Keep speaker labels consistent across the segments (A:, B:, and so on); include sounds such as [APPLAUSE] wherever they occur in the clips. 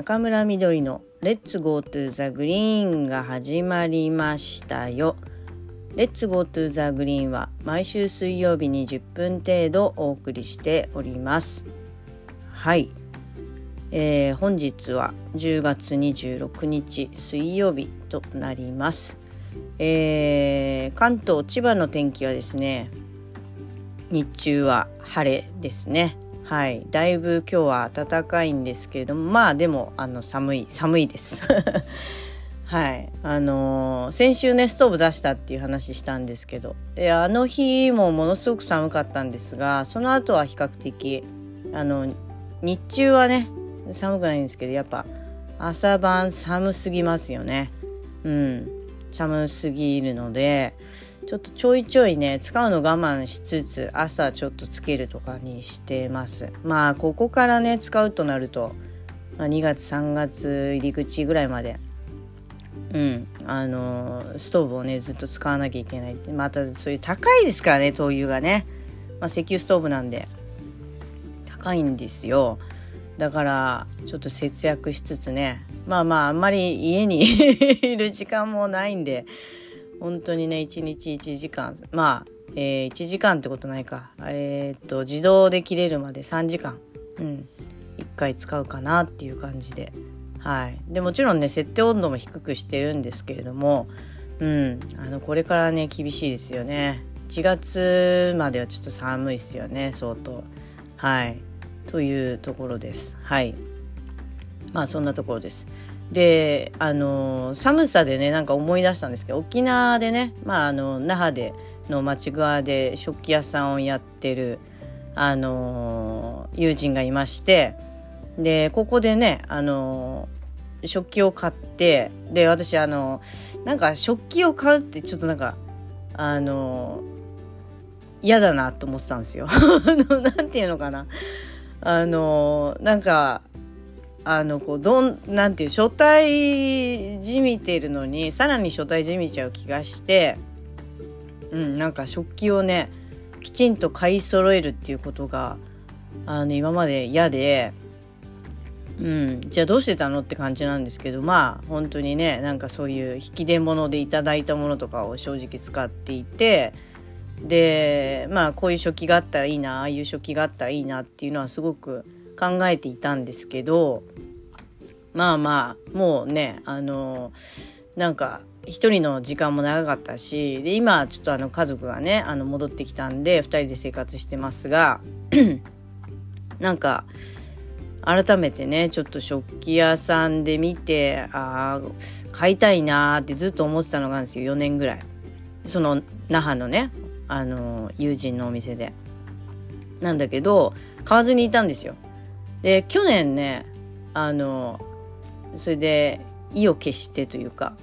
A: 中村みどりの Let's Go to the Green が始まりましたよ。 Let's Go to the Green は毎週水曜日に10分程度お送りしております。はい。えー、本日は10月26日水曜日となります。えー、関東千葉の天気はですね日中は晴れですねはい。だいぶ今日は暖かいんですけれどもまあでもあの寒い寒いです。[LAUGHS] はい。あのー、先週ねストーブ出したっていう話したんですけどであの日もものすごく寒かったんですがその後は比較的あの日中はね寒くないんですけどやっぱ朝晩寒すぎますよね。うん。寒すぎるのでちょっとちょいちょいね使うの我慢しつつ朝ちょっとつけるとかにしてます。まあここからね使うとなると、まあ、2月3月入り口ぐらいまで。うん。あのストーブをねずっと使わなきゃいけないって。またそういう高いですからね灯油がね、まあ、石油ストーブなんで。高いんですよ。だからちょっと節約しつつね。まあまああんまり家に [LAUGHS] いる時間もないんで。本当にね1日1時間。まあ、えー、1時間ってことないか。えー、っと自動で切れるまで3時間。うん。1回使うかなっていう感じで。はい。でもちろんね設定温度も低くしてるんですけれどもうん。あのこれからね厳しいですよね。1月まではちょっと寒いですよね相当。はい。というところです。はい。まあそんなところです。であの寒さでねなんか思い出したんですけど沖縄でね、まあ、あの那覇での町側で食器屋さんをやってるあの友人がいましてでここでねあの食器を買ってで私あのなんか食器を買うってちょっとなんかあの嫌だなと思ってたんですよ。[LAUGHS] なんていうのかなあのなんかあのこうどんなんていう書体じみてるのにさらに書体じみちゃう気がしてうんなんか食器をねきちんと買い揃えるっていうことがあの今まで嫌で、うん、じゃあどうしてたのって感じなんですけどまあ本当にねなんかそういう引き出物でいただいたものとかを正直使っていてでまあこういう食器があったらいいなああいう食器があったらいいなっていうのはすごく考えていたんですけどまあまあもうねあのなんか一人の時間も長かったしで今ちょっとあの家族がねあの戻ってきたんで2人で生活してますが [CLEARS THROAT] なんか改めてねちょっと食器屋さんで見てああ買いたいなーってずっと思ってたのがあるんですよ4年ぐらい。その那覇のねあの友人のお店で。なんだけど買わずにいたんですよ。で去年ねあのそれで意を決してというか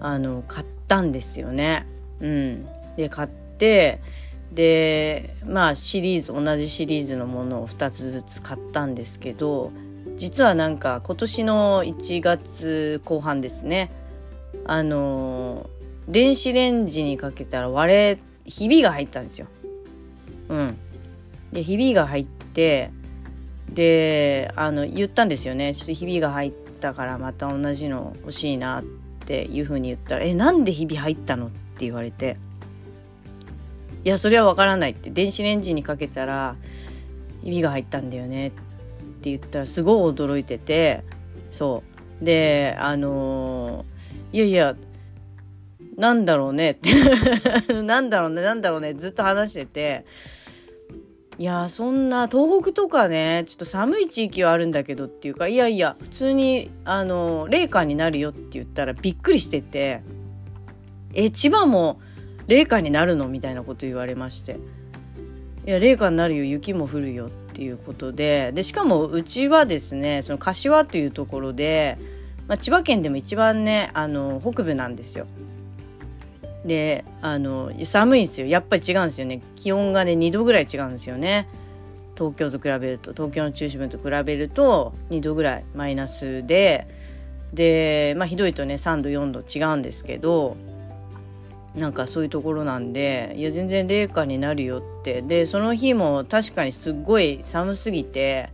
A: あの買ったんですよね。うん、で買ってでまあシリーズ同じシリーズのものを2つずつ買ったんですけど実はなんか今年の1月後半ですねあの電子レンジにかけたら割れひびが入ったんですよ。うん、でひびが入ってであの言ったんですよね。ちょっとひびが入ったからまた同じの欲しいなっていう風に言ったら「えなんでひび入ったの?」って言われて「いやそれはわからない」って。電子レンジにかけたらひびが入ったんだよねって言ったらすごい驚いてて。そう。であの、いやいやなんだろうねって。[LAUGHS] なんだろうねなんだろうねずっと話してて。いやそんな東北とかねちょっと寒い地域はあるんだけどっていうかいやいや普通にあの冷夏になるよって言ったらびっくりしててえ千葉も冷夏になるの？みたいなこと言われましていや冷夏になるよ雪も降るよっていうことででしかもうちはですねその柏というところで、まあ、千葉県でも一番ねあの北部なんですよ。であの寒いんですよ。やっぱり違うんですよね。気温がね2度ぐらい違うんですよね。東京と比べると。東京の中心部と比べると2度ぐらいマイナスで。でまあひどいとね3度4度違うんですけどなんかそういうところなんでいや全然冷夏になるよって。でその日も確かにすっごい寒すぎて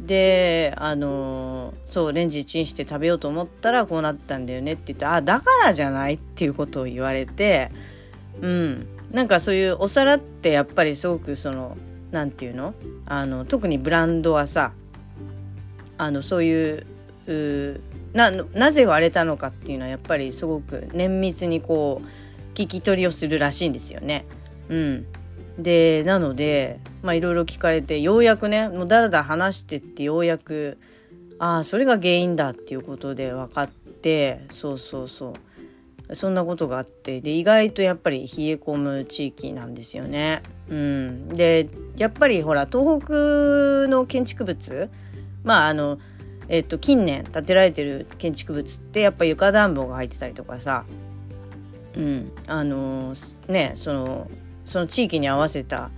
A: であのそうレンジチンして食べようと思ったらこうなったんだよねって言ってあだからじゃないっていうことを言われてうん。なんかそういうお皿ってやっぱりすごくその何て言うの？あの特にブランドはさあのそういうななぜ割れたのかっていうのはやっぱりすごく綿密にこう聞き取りをするらしいんですよね。うん、でなのでまあいろいろ聞かれてようやくねもうだらだら話してってようやくああそれが原因だっていうことで分かってそうそうそう。そんなことがあってで意外とやっぱり冷え込む地域なんですよね。うん、でやっぱりほら東北の建築物まああのえっと、近年建てられてる建築物ってやっぱ床暖房が入ってたりとかさ、うん、あのねそのその地域に合わせた、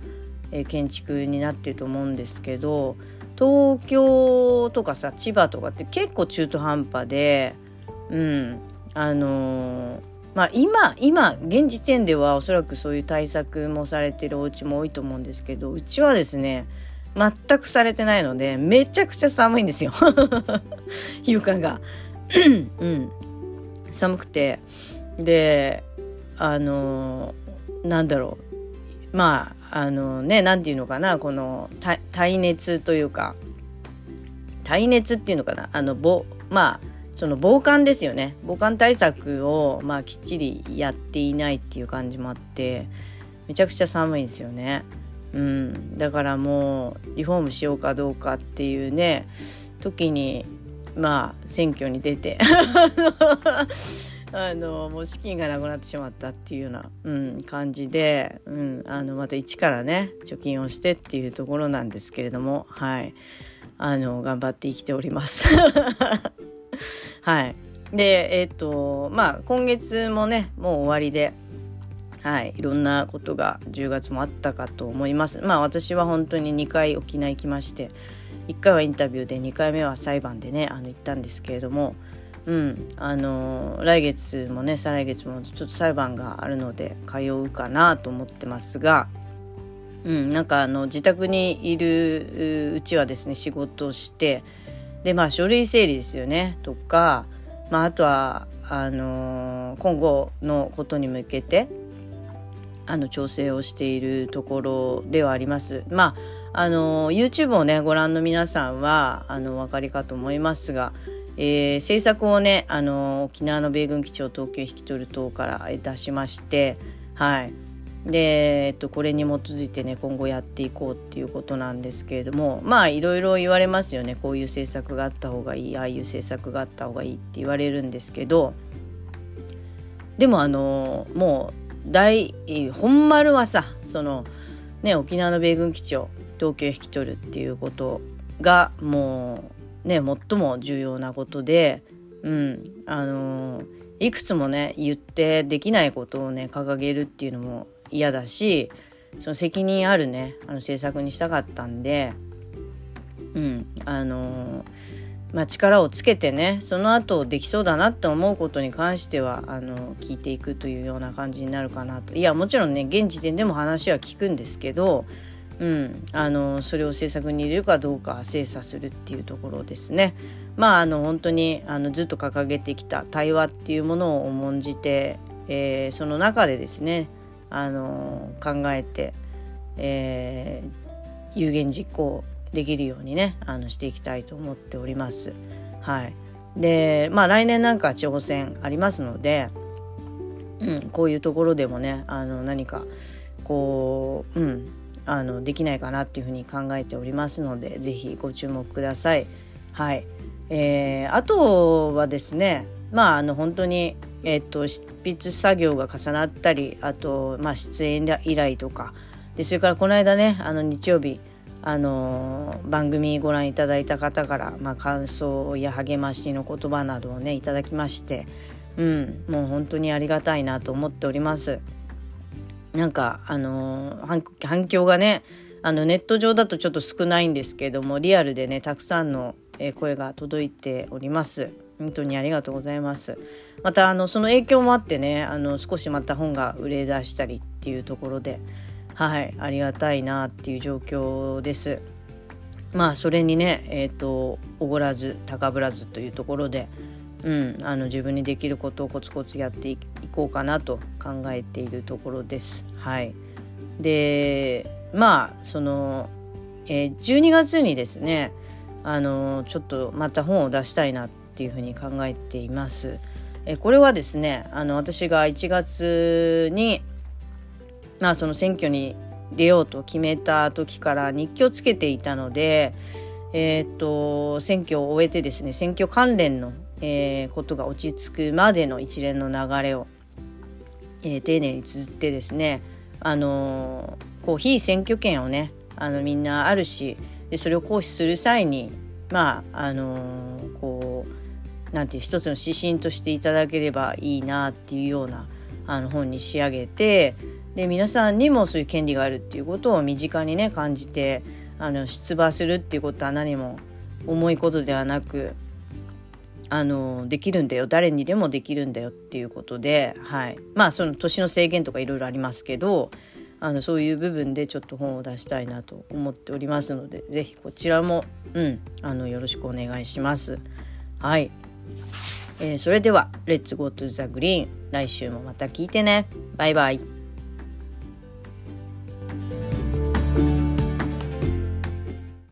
A: え建築になってると思うんですけど東京とかさ千葉とかって結構中途半端で、うん、あのまあ今今現時点ではおそらくそういう対策もされてるお家も多いと思うんですけどうちはですね全くされてないのでめちゃくちゃ寒いんですよ。[LAUGHS] 床が。うん、寒くて。であのなんだろう。まああのね何て言うのかなこの耐熱というか耐熱っていうのかなあのぼまあその防寒ですよね。防寒対策をまあきっちりやっていないっていう感じもあってめちゃくちゃ寒いんですよね。うん、だからもうリフォームしようかどうかっていうね時にまあ選挙に出て。あのもう資金がなくなってしまったっていうような、うん、感じで、うん、あのまた一からね貯金をしてっていうところなんですけれどもはいあの頑張って生きております。[LAUGHS] はい、でえっ、とまあ今月もねもう終わりではい、いろんなことが10月もあったかと思います。まあ私は本当に2回沖縄行きまして1回はインタビューで2回目は裁判でねあの行ったんですけれども、うんあの、来月もね再来月もちょっと裁判があるので通うかなと思ってますが、うん、なんかあの自宅にいるうちはですね仕事をしてでまあ書類整理ですよねとか、まあ、あとはあの、今後のことに向けてあの調整をしているところではあります。まああの YouTube をねご覧の皆さんはあのお分かりかと思いますが、えー、制作をねあの沖縄の米軍基地を東京引き取る党から出しましてはい。で、えっと、これに基づいてね今後やっていこうっていうことなんですけれどもまあいろいろ言われますよね。こういう政策があった方がいいああいう政策があった方がいいって言われるんですけどでもあのもう大本丸はさそのね沖縄の米軍基地を東京引き取るっていうことがもうね最も重要なことでうんあのいくつもね言ってできないことをね掲げるっていうのも嫌だしその責任あるねあの政策にしたかったんでうんあのーまあ、力をつけてねその後できそうだなって思うことに関してはあの聞いていくというような感じになるかなと。いやもちろんね現時点でも話は聞くんですけど、うん、あのそれを政策に入れるかどうか精査するっていうところですね。まああの本当にあのずっと掲げてきた対話っていうものを重んじて、えー、その中でですねあの考えて、えー、有言実行できるようにねあのしていきたいと思っております。はい、でまあ来年なんか挑戦ありますので、うん、こういうところでもねあの何かこう、うん、あのできないかなっていうふうに考えておりますので是非ご注目ください。はいえー、あとはですねまああの本当にえっと執筆作業が重なったりあと、まあ、出演依頼とかでそれからこの間ねあの日曜日あの番組ご覧いただいた方から、まあ、感想や励ましの言葉などをねいただきまして、うん、もう本当にありがたいなと思っております。なんかあの反響がねあのネット上だとちょっと少ないんですけどもリアルでねたくさんの声が届いております。本当にありがとうございます。またあのその影響もあってねあの少しまた本が売れ出したりっていうところではいありがたいなっていう状況です。まあそれにねえっ、ー、とおごらず高ぶらずというところで、うん、あの自分にできることをコツコツやっていこうかなと考えているところです。はい、でまあその、えー、12月にですねあのちょっとまた本を出したいなっていうふうに考えています。えこれはですねあの私が1月にまあその選挙に出ようと決めた時から日記をつけていたので、えー、っと選挙を終えてですね選挙関連の、えー、ことが落ち着くまでの一連の流れを、えー、丁寧に綴ってですねあのこう非選挙権をねあのみんなあるしでそれを行使する際にまああのこうなんていう一つの指針としていただければいいなっていうようなあの本に仕上げてで皆さんにもそういう権利があるっていうことを身近にね感じてあの出馬するっていうことは何も重いことではなくあのできるんだよ誰にでもできるんだよっていうことで、はい、まあその年の制限とかいろいろありますけどあのそういう部分でちょっと本を出したいなと思っておりますので是非こちらも、うん、あのよろしくお願いします。はい、えー、それでは「Let's Go to the Green 来週もまた聞いてね。バイバイ。